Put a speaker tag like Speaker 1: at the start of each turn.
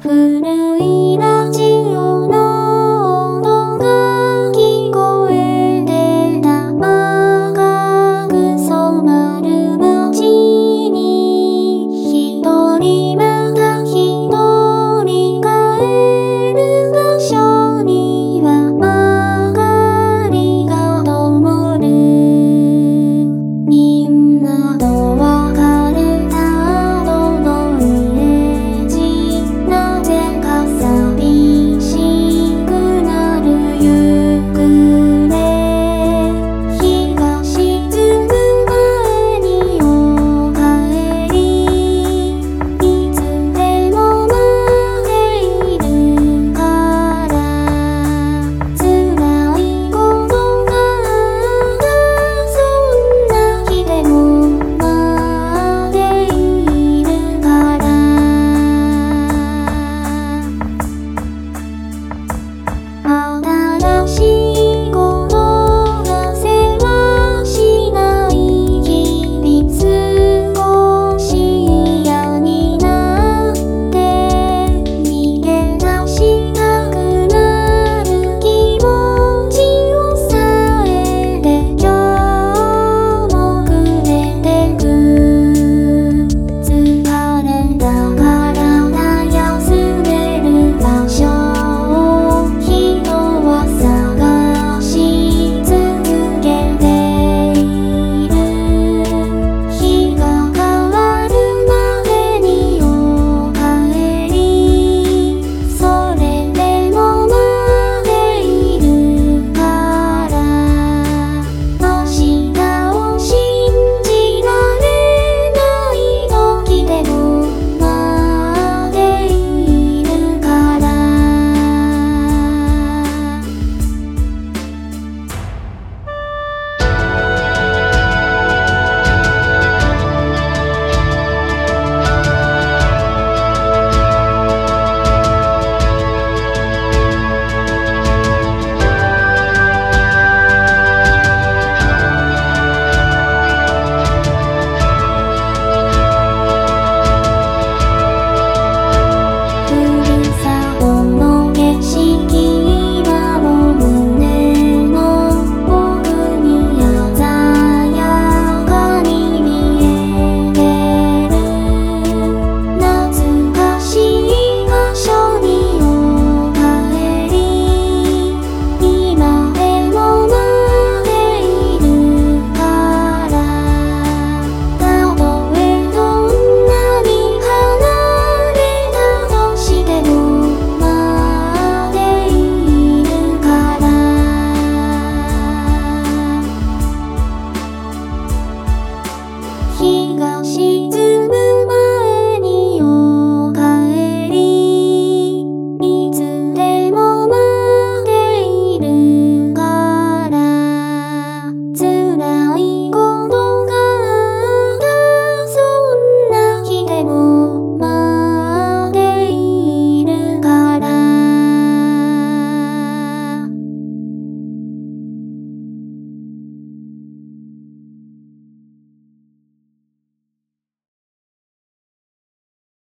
Speaker 1: 古い